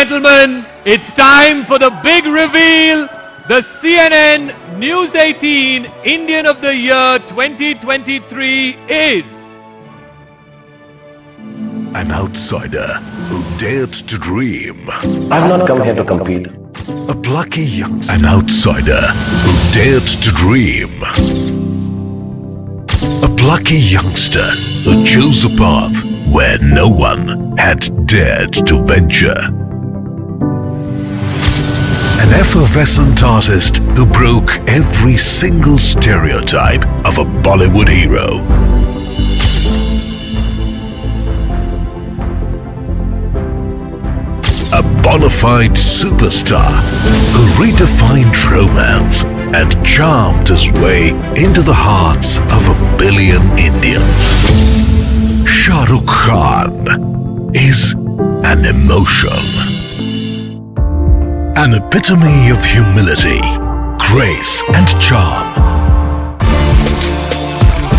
gentlemen, it's time for the big reveal. The CNN News 18 Indian of the Year 2023 is. An outsider who dared to dream. I've not come here to compete. A plucky youngster. An outsider who dared to dream. A plucky youngster who chose a path where no one had dared to venture. An effervescent artist who broke every single stereotype of a Bollywood hero. A bona fide superstar who redefined romance and charmed his way into the hearts of a billion Indians. Shah Rukh Khan is an emotion. An epitome of humility, grace, and charm.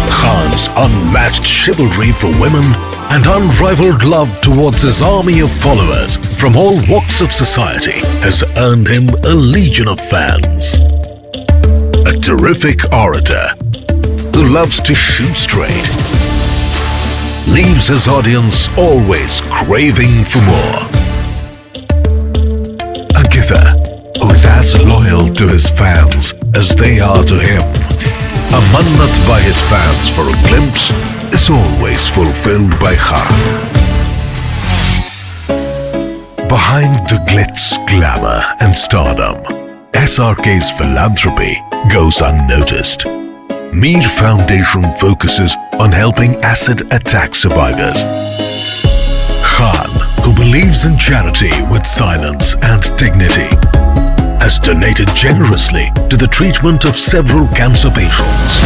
Khan's unmatched chivalry for women and unrivaled love towards his army of followers from all walks of society has earned him a legion of fans. A terrific orator who loves to shoot straight leaves his audience always craving for more. A who is as loyal to his fans as they are to him. A mannat by his fans for a glimpse is always fulfilled by Khan. Behind the glitz, glamour, and stardom, SRK's philanthropy goes unnoticed. Meer Foundation focuses on helping acid attack survivors. Khan, who believes in charity with silence and dignity, has donated generously to the treatment of several cancer patients.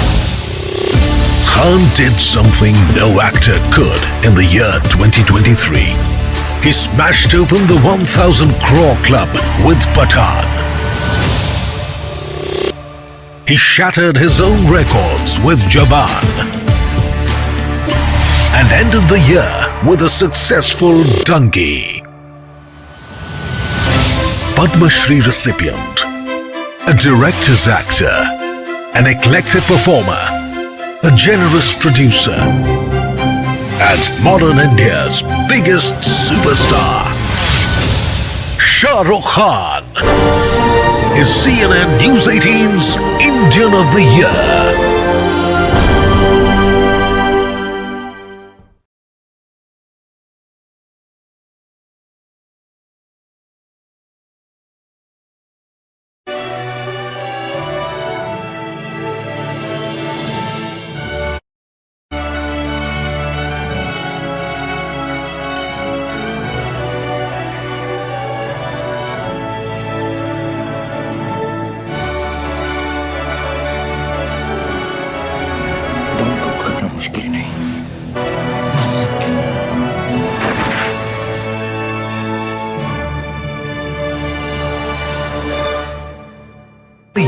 Khan did something no actor could in the year 2023. He smashed open the 1000 crore club with Pathaan. He shattered his own records with Jawan. And ended the year with a successful Dunki. Padma Shri recipient, a director's actor, an eclectic performer, a generous producer, and modern India's biggest superstar, Shah Rukh Khan is CNN News 18's Indian of the Year.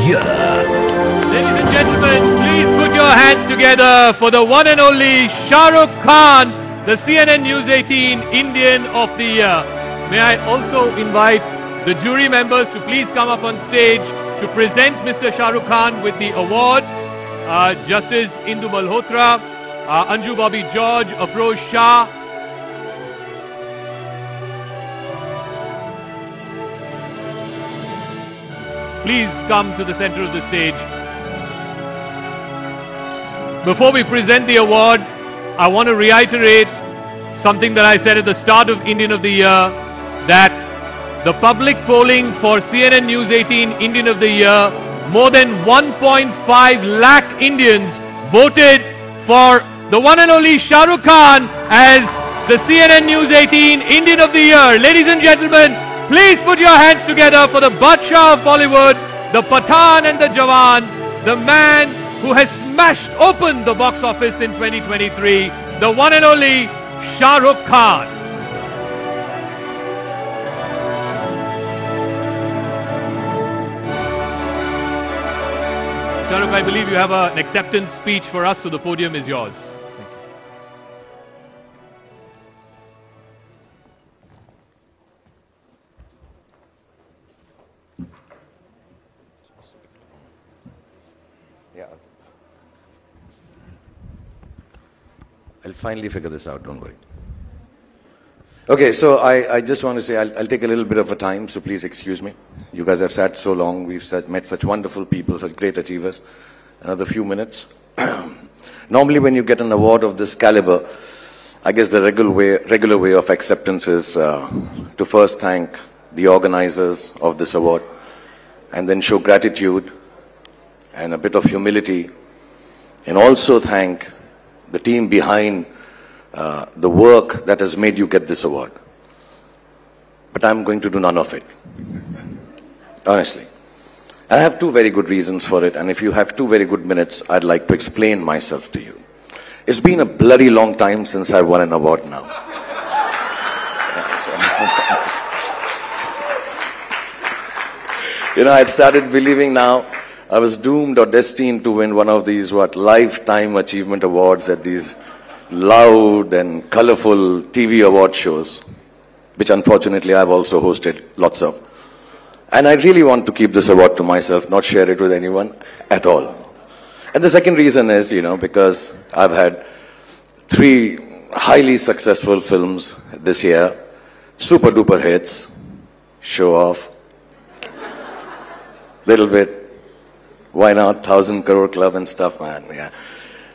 Ladies and gentlemen, please put your hands together for the one and only Shah Rukh Khan, the CNN News 18 Indian of the Year. May I also invite the jury members to please come up on stage to present Mr. Shah Rukh Khan with the award. Uh, Justice Indu Malhotra, uh, Anju Bobby George, Afroz Shah, please come to the center of the stage. Before we present the award, I want to reiterate something that I said at the start of Indian of the Year that the public polling for CNN News 18 Indian of the Year, more than 1.5 lakh Indians voted for the one and only Shah Rukh Khan as the CNN News 18 Indian of the Year. Ladies and gentlemen, please put your hands together for the Badshah of Bollywood, the Pathaan and the Jawan, the man who has smashed open the box office in 2023, the one and only Shah Rukh Khan. Shah Rukh, I believe you have an acceptance speech for us, so the podium is yours. I'll finally figure this out, don't worry. Okay, so I, I just want to say I'll, I'll take a little bit of a time, so please excuse me. You guys have sat so long, we've sat, met such wonderful people, such great achievers. Another few minutes. Normally, when you get an award of this caliber, I guess the regular way, regular way of acceptance is uh, to first thank the organizers of this award and then show gratitude and a bit of humility and also thank the team behind uh, the work that has made you get this award. But I'm going to do none of it. Honestly. I have two very good reasons for it, and if you have two very good minutes, I'd like to explain myself to you. It's been a bloody long time since I've won an award now. you know, I'd started believing now I was doomed or destined to win one of these, what, lifetime achievement awards at these loud and colorful TV award shows, which unfortunately I've also hosted lots of. And I really want to keep this award to myself, not share it with anyone at all. And the second reason is, you know, because I've had three highly successful films this year, super duper hits, show off, little bit, why not, thousand crore club and stuff, man, yeah.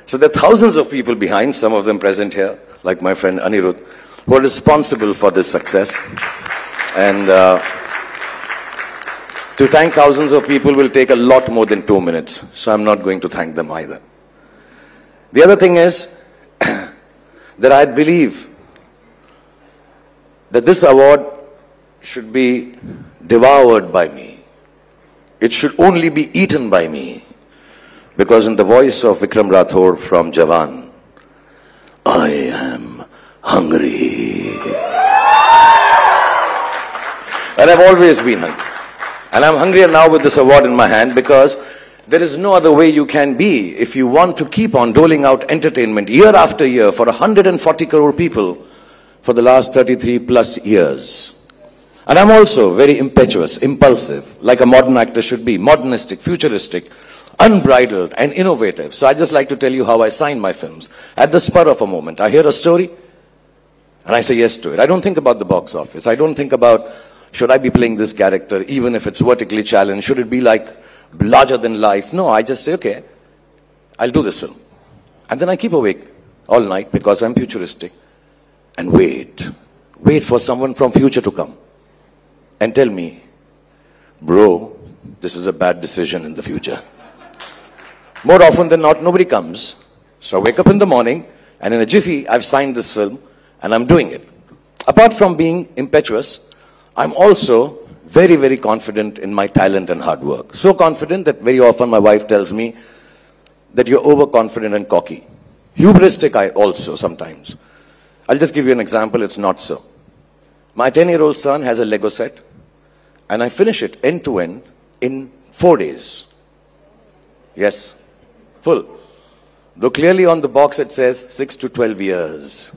So there are thousands of people behind, some of them present here, like my friend Anirudh, who are responsible for this success. And uh, to thank thousands of people will take a lot more than two minutes, so I'm not going to thank them either. The other thing is that I believe that this award should be devoured by me. It should only be eaten by me. Because in the voice of Vikram Rathore from Jawan, I am hungry. And I've always been hungry. And I'm hungrier now with this award in my hand because there is no other way you can be if you want to keep on doling out entertainment year after year for 140 crore people for the last 33 plus years. And I'm also very impetuous, impulsive, like a modern actor should be, modernistic, futuristic, unbridled and innovative. So I just like to tell you how I sign my films. At the spur of a moment, I hear a story and I say yes to it. I don't think about the box office. I don't think about should I be playing this character even if it's vertically challenged? Should it be like larger than life? No, I just say, okay, I'll do this film. And then I keep awake all night because I'm futuristic and wait. Wait for someone from future to come and tell me, bro, this is a bad decision in the future. More often than not, nobody comes. So I wake up in the morning and in a jiffy, I've signed this film and I'm doing it. Apart from being impetuous, I'm also very, very confident in my talent and hard work. So confident that very often my wife tells me that you're overconfident and cocky. Hubristic, I also sometimes. I'll just give you an example, it's not so. My 10 year old son has a Lego set, and I finish it end to end in four days. Yes, full. Though clearly on the box it says 6 to 12 years.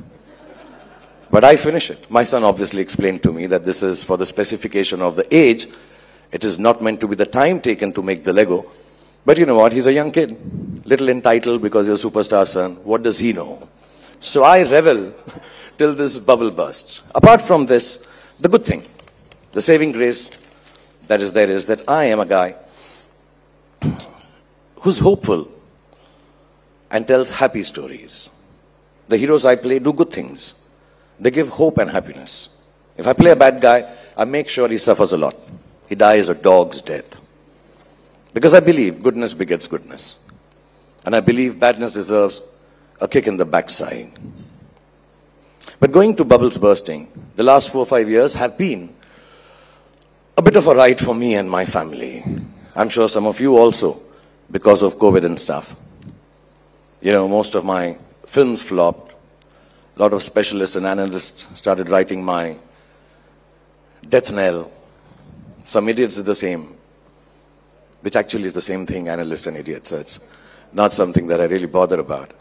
But I finish it. My son obviously explained to me that this is for the specification of the age. It is not meant to be the time taken to make the Lego. But you know what? He's a young kid. Little entitled because he's a superstar son. What does he know? So I revel till this bubble bursts. Apart from this, the good thing, the saving grace that is there is that I am a guy who's hopeful and tells happy stories. The heroes I play do good things. They give hope and happiness. If I play a bad guy, I make sure he suffers a lot. He dies a dog's death. Because I believe goodness begets goodness. And I believe badness deserves a kick in the backside. But going to bubbles bursting, the last four or five years have been a bit of a ride for me and my family. I'm sure some of you also, because of COVID and stuff. You know, most of my films flopped. A lot of specialists and analysts started writing my death knell. Some idiots did the same, which actually is the same thing, analysts and idiots. So it's not something that I really bother about.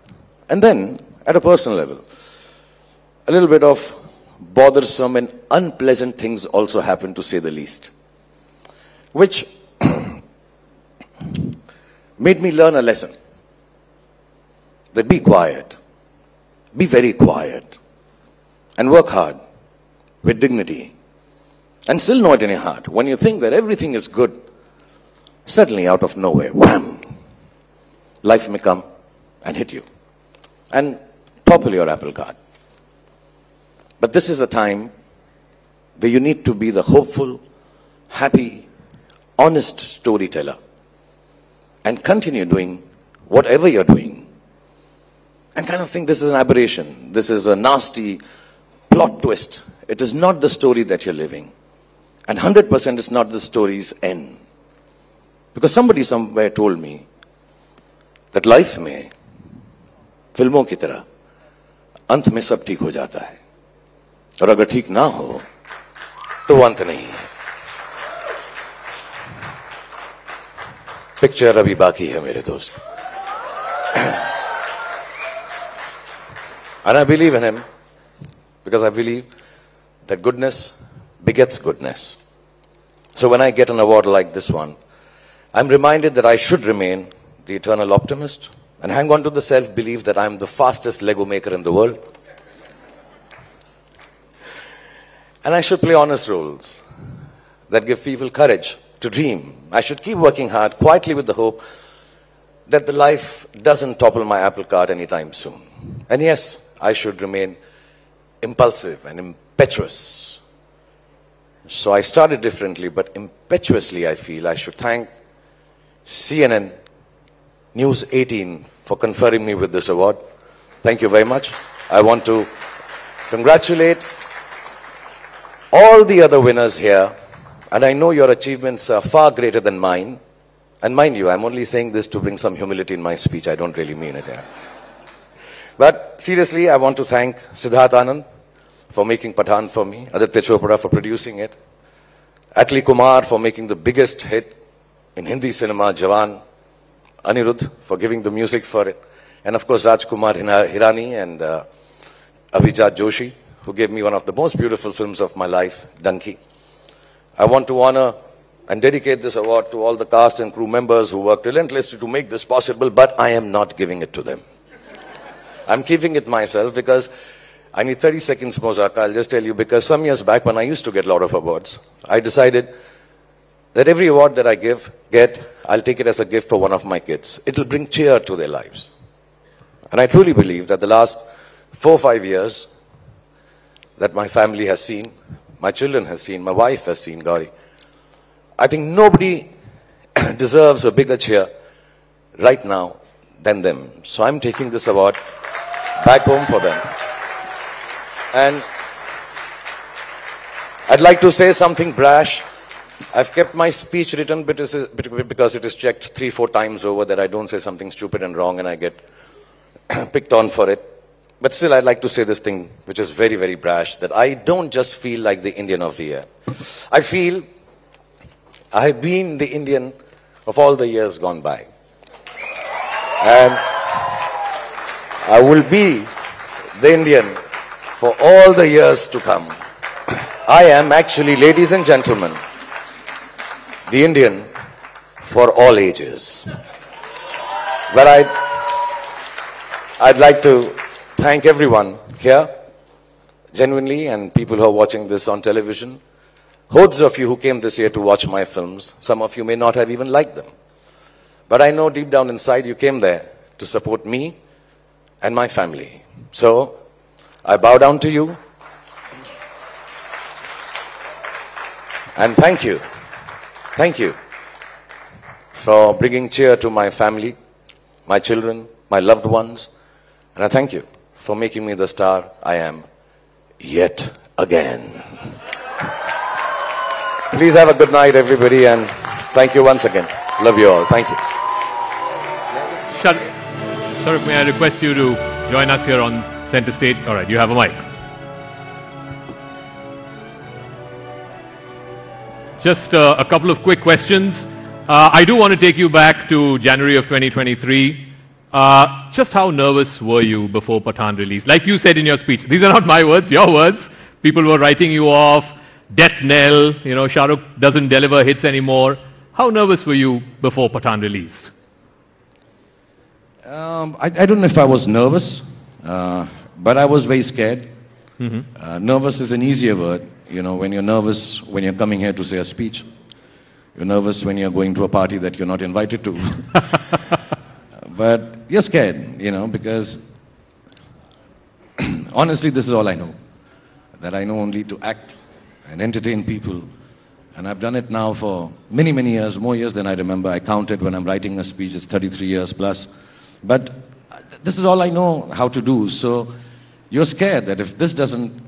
And then, at a personal level, a little bit of bothersome and unpleasant things also happen, to say the least, which made me learn a lesson. That be quiet. Be very quiet. And work hard with dignity. And still know it in your heart. When you think that everything is good, suddenly out of nowhere, wham, life may come and hit you. And topple your apple cart. But this is the time where you need to be the hopeful, happy, honest storyteller and continue doing whatever you're doing. And kind of think this is an aberration. This is a nasty plot twist. It is not the story that you're living. And 100% is not the story's end. Because somebody somewhere told me that life में फिल्मों की तरह अंत में सब ठीक हो जाता है और अगर ठीक ना हो तो अंत नहीं है। पिक्चर अभी बाकी है मेरे दोस्त। And I believe in um because I believe the goodness begets goodness so when I get an award like this one I am reminded that I should remain the eternal optimist and hang on to the self belief that I am the fastest Lego maker in the world And I should play honest roles that give people courage to dream. I should keep working hard quietly with the hope that the life doesn't topple my apple cart anytime soon. And yes, I should remain impulsive and impetuous. So I started differently, but impetuously I feel I should thank CNN News 18 for conferring me with this award. Thank you very much. I want to congratulate all the other winners here, and I know your achievements are far greater than mine. And mind you, I'm only saying this to bring some humility in my speech. I don't really mean it. Yeah. But seriously, I want to thank Siddharth Anand for making Pathaan for me, Aditya Chopra for producing it, Atlee Kumar for making the biggest hit in Hindi cinema, Jawan, Anirudh for giving the music for it, and of course Rajkumar Hirani and uh, Abhijat Joshi who gave me one of the most beautiful films of my life, Dunki. I want to honor and dedicate this award to all the cast and crew members who worked relentlessly to make this possible, but I am not giving it to them. I'm keeping it myself because I need 30 seconds more, Zakka. I'll just tell you because some years back when I used to get a lot of awards, I decided that every award that I give, get, I'll take it as a gift for one of my kids. It'll bring cheer to their lives. And I truly believe that the last four or five years that my family has seen, my children has seen, my wife has seen, Gauri, I think nobody deserves a bigger cheer right now than them. So I'm taking this award back home for them. And I'd like to say something brash. I've kept my speech written because it is checked three, four times over that I don't say something stupid and wrong and I get picked on for it. But still, I'd like to say this thing, which is very, very brash, that I don't just feel like the Indian of the year. I feel I've been the Indian of all the years gone by. And I will be the Indian for all the years to come. I am actually, ladies and gentlemen, the Indian for all ages. But I'd, I'd like to thank everyone here, genuinely, and people who are watching this on television. Hordes of you who came this year to watch my films, some of you may not have even liked them. But I know deep down inside you came there to support me and my family. So, I bow down to you. And thank you. Thank you for bringing cheer to my family, my children, my loved ones. And I thank you for making me the star I am yet again. Please have a good night, everybody, and thank you once again. Love you all. Thank you. Sir, may I request you to join us here on center stage? All right, you have a mic. Just uh, a couple of quick questions. Uh, I do want to take you back to January of 2023. Uh, just how nervous were you before Pathaan release? Like you said in your speech, these are not my words, your words. People were writing you off, death knell, you know, Shah Rukh doesn't deliver hits anymore. How nervous were you before Pathaan release? Um, I, I don't know if I was nervous, uh, but I was very scared. Uh, nervous is an easier word. You know, when you're nervous when you're coming here to say a speech, you're nervous when you're going to a party that you're not invited to. but you're scared, you know, because honestly, this is all I know. That I know only to act and entertain people. And I've done it now for many, many years, more years than I remember. I counted when I'm writing a speech, it's 33 years plus. But this is all I know how to do. So you're scared that if this doesn't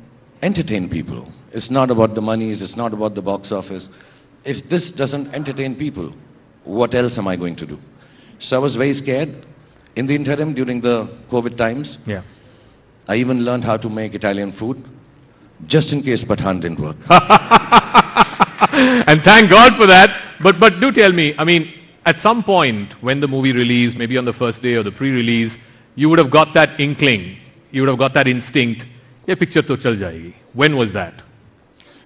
entertain people, it's not about the monies, it's not about the box office. If this doesn't entertain people, what else am I going to do? So I was very scared. In the interim, during the COVID times, yeah. I even learned how to make Italian food, just in case Pathaan didn't work. and thank God for that. But, but do tell me, I mean, at some point when the movie released, maybe on the first day or the pre-release, you would have got that inkling, you would have got that instinct, ye picture to chal jayegi. When was that?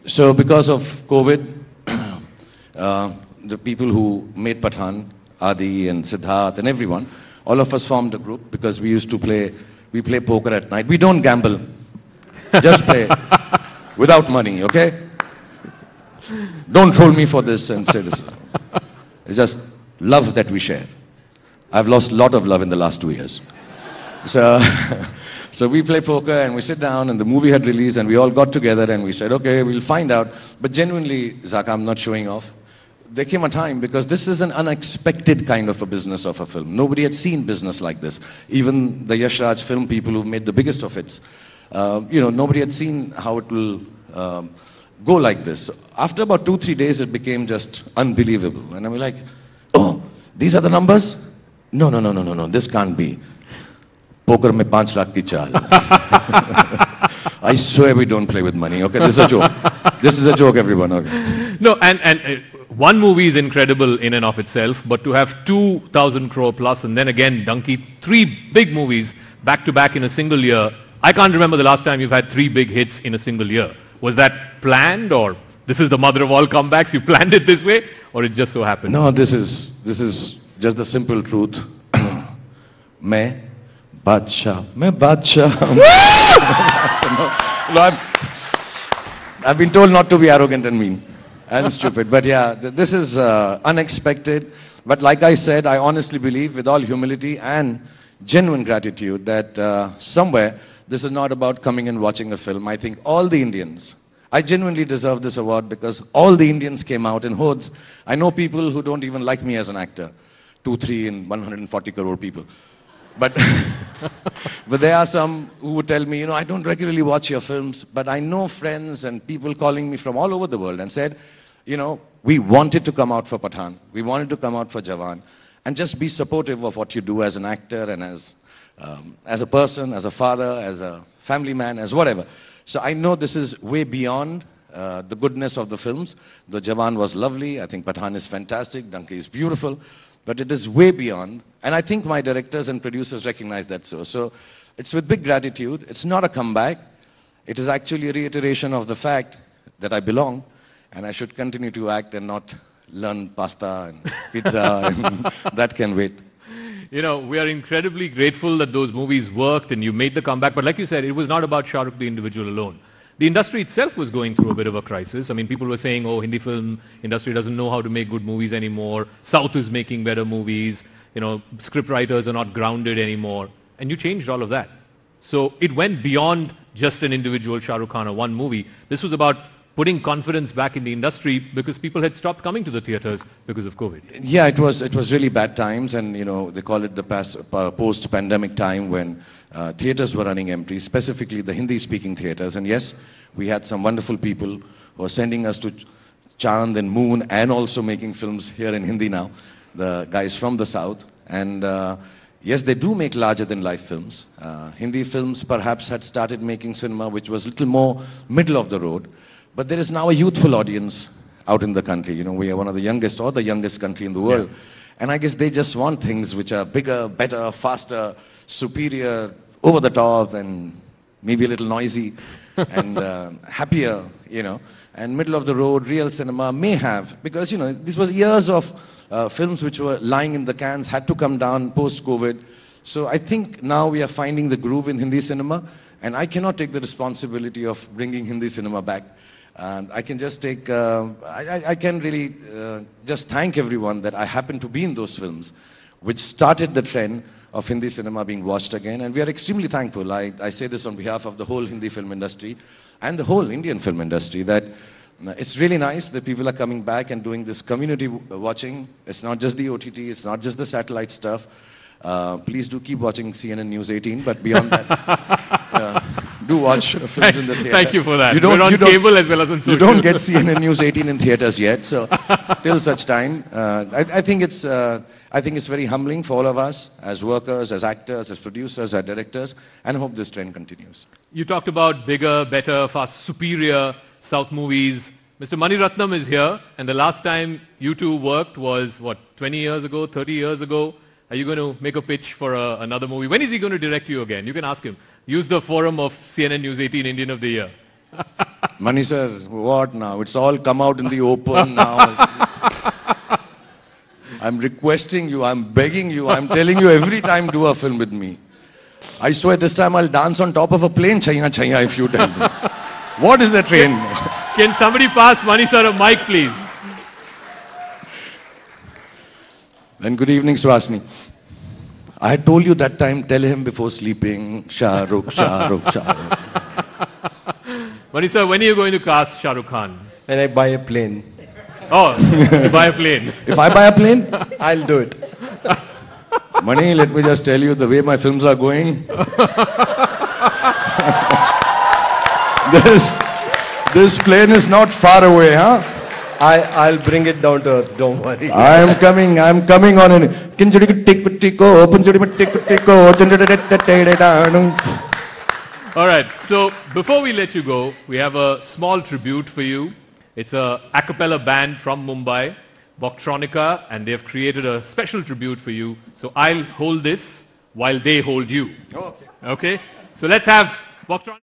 So because of COVID, uh, the people who made Pathaan, Adi and Siddharth and everyone, all of us formed a group because we used to play, we play poker at night. We don't gamble, just play without money, okay? Don't troll me for this and say this. It's just love that we share. I've lost a lot of love in the last two years. So, so we play poker and we sit down and the movie had released and we all got together and we said, okay, we'll find out. But genuinely, Zach, I'm not showing off. There came a time because this is an unexpected kind of a business of a film. Nobody had seen business like this. Even the Yash Raj film people who've made the biggest of hits. Uh, you know, nobody had seen how it will um, go like this. After about two, three days, it became just unbelievable. And I'm like, oh, these are the numbers? No, no, no, no, no, no, this can't be. Poker mein पांच lakh ki chal. I swear we don't play with money. Okay, this is a joke. This is a joke, everyone. Okay. No, and, and uh, one movie is incredible in and of itself, but to have 2,000 crore plus and then again Dunki, three big movies back to back in a single year, I can't remember the last time you've had three big hits in a single year. Was that planned or this is the mother of all comebacks, you planned it this way or it just so happened? No, this is, this is just the simple truth. मैं बादशाह मैं बादशाह no, no, I've, I've been told not to be arrogant and mean and stupid. But yeah, th- this is uh, unexpected. But like I said, I honestly believe with all humility and genuine gratitude that uh, somewhere this is not about coming and watching a film. I think all the Indians, I genuinely deserve this award because all the Indians came out in hordes. I know people who don't even like me as an actor. Two, three, and 140 crore people. But, but there are some who would tell me, you know, I don't regularly watch your films, but I know friends and people calling me from all over the world and said, you know, we wanted to come out for Pathaan. We wanted to come out for Jawan. And just be supportive of what you do as an actor and as, um, as a person, as a father, as a family man, as whatever. So I know this is way beyond uh, the goodness of the films. The Jawan was lovely. I think Pathaan is fantastic. Dunki is beautiful. But it is way beyond. And I think my directors and producers recognize that so. So it's with big gratitude. It's not a comeback. It is actually a reiteration of the fact that I belong and I should continue to act and not learn pasta and pizza and that can wait. You know, we are incredibly grateful that those movies worked and you made the comeback. But like you said, it was not about Shah Rukh, the individual alone. The industry itself was going through a bit of a crisis. I mean, people were saying, oh, Hindi film industry doesn't know how to make good movies anymore. South is making better movies. You know, script writers are not grounded anymore. And you changed all of that. So it went beyond just an individual Shah Rukh Khan or one movie. This was about putting confidence back in the industry because people had stopped coming to the theaters because of COVID. Yeah, it was it was really bad times, and you know they call it the past, uh, post-pandemic time when uh, theaters were running empty, specifically the Hindi-speaking theaters. And yes, we had some wonderful people who were sending us to Chand and Moon, and also making films here in Hindi now. The guys from the south, and uh, yes, they do make larger-than-life films. Uh, Hindi films perhaps had started making cinema, which was little more middle of the road. But there is now a youthful audience out in the country. You know, we are one of the youngest or the youngest country in the world. And I guess they just want things which are bigger, better, faster, superior, over the top, and maybe a little noisy and uh, happier, you know. And middle of the road, real cinema may have, because, you know, this was years of uh, films which were lying in the cans, had to come down post-COVID. So I think now we are finding the groove in Hindi cinema, and I cannot take the responsibility of bringing Hindi cinema back. And I can just take, uh, I, I- I can really uh, just thank everyone that I happen to be in those films, which started the trend of Hindi cinema being watched again. And we are extremely thankful. I, I say this on behalf of the whole Hindi film industry and the whole Indian film industry that uh, it's really nice that people are coming back and doing this community w- watching. It's not just the OTT, it's not just the satellite stuff. Uh, please do keep watching CNN News 18, but beyond that, uh, do watch films in the theater. Thank you for that. You don't, We're on you cable as well as on social. you don't get CNN News 18 in theaters yet, so till such time, uh, I, I think it's uh, I think it's very humbling for all of us as workers, as actors, as producers, as directors, and I hope this trend continues. You talked about bigger, better, fast, superior South movies. Mr. Mani Ratnam is here, and the last time you two worked was, what, 20 years ago, 30 years ago? Are you going to make a pitch for uh, another movie? When is he going to direct you again? You can ask him. Use the forum of CNN News 18 Indian of the Year. Mani sir, what now? It's all come out in the open now. I'm requesting you, I'm begging you, I'm telling you every time do a film with me. I swear this time I'll dance on top of a plane, Chaiyya Chaiyya, if you tell me. What is the train? Can somebody pass Mani sir a mic, please? And good evening, Suhasini. I told you that time, tell him before sleeping, Shah Rukh, Shah Rukh, Shah Rukh. Mani sir, when are you going to cast Shah Rukh Khan? When I buy a plane, Oh, you buy a plane. If I buy a plane, I'll do it. Mani, let me just tell you the way my films are going. this, this plane is not far away, huh? I, I'll bring it down to earth, don't worry. I am coming, I am coming on in. Kinjudi tick tico, punjudi tick oh, tico, oh, All right. So before we let you go, we have a small tribute for you. It's a a cappella band from Mumbai, Voctronica, and they've created a special tribute for you. So I'll hold this while they hold you. Okay. Okay. So let's have Voctronica.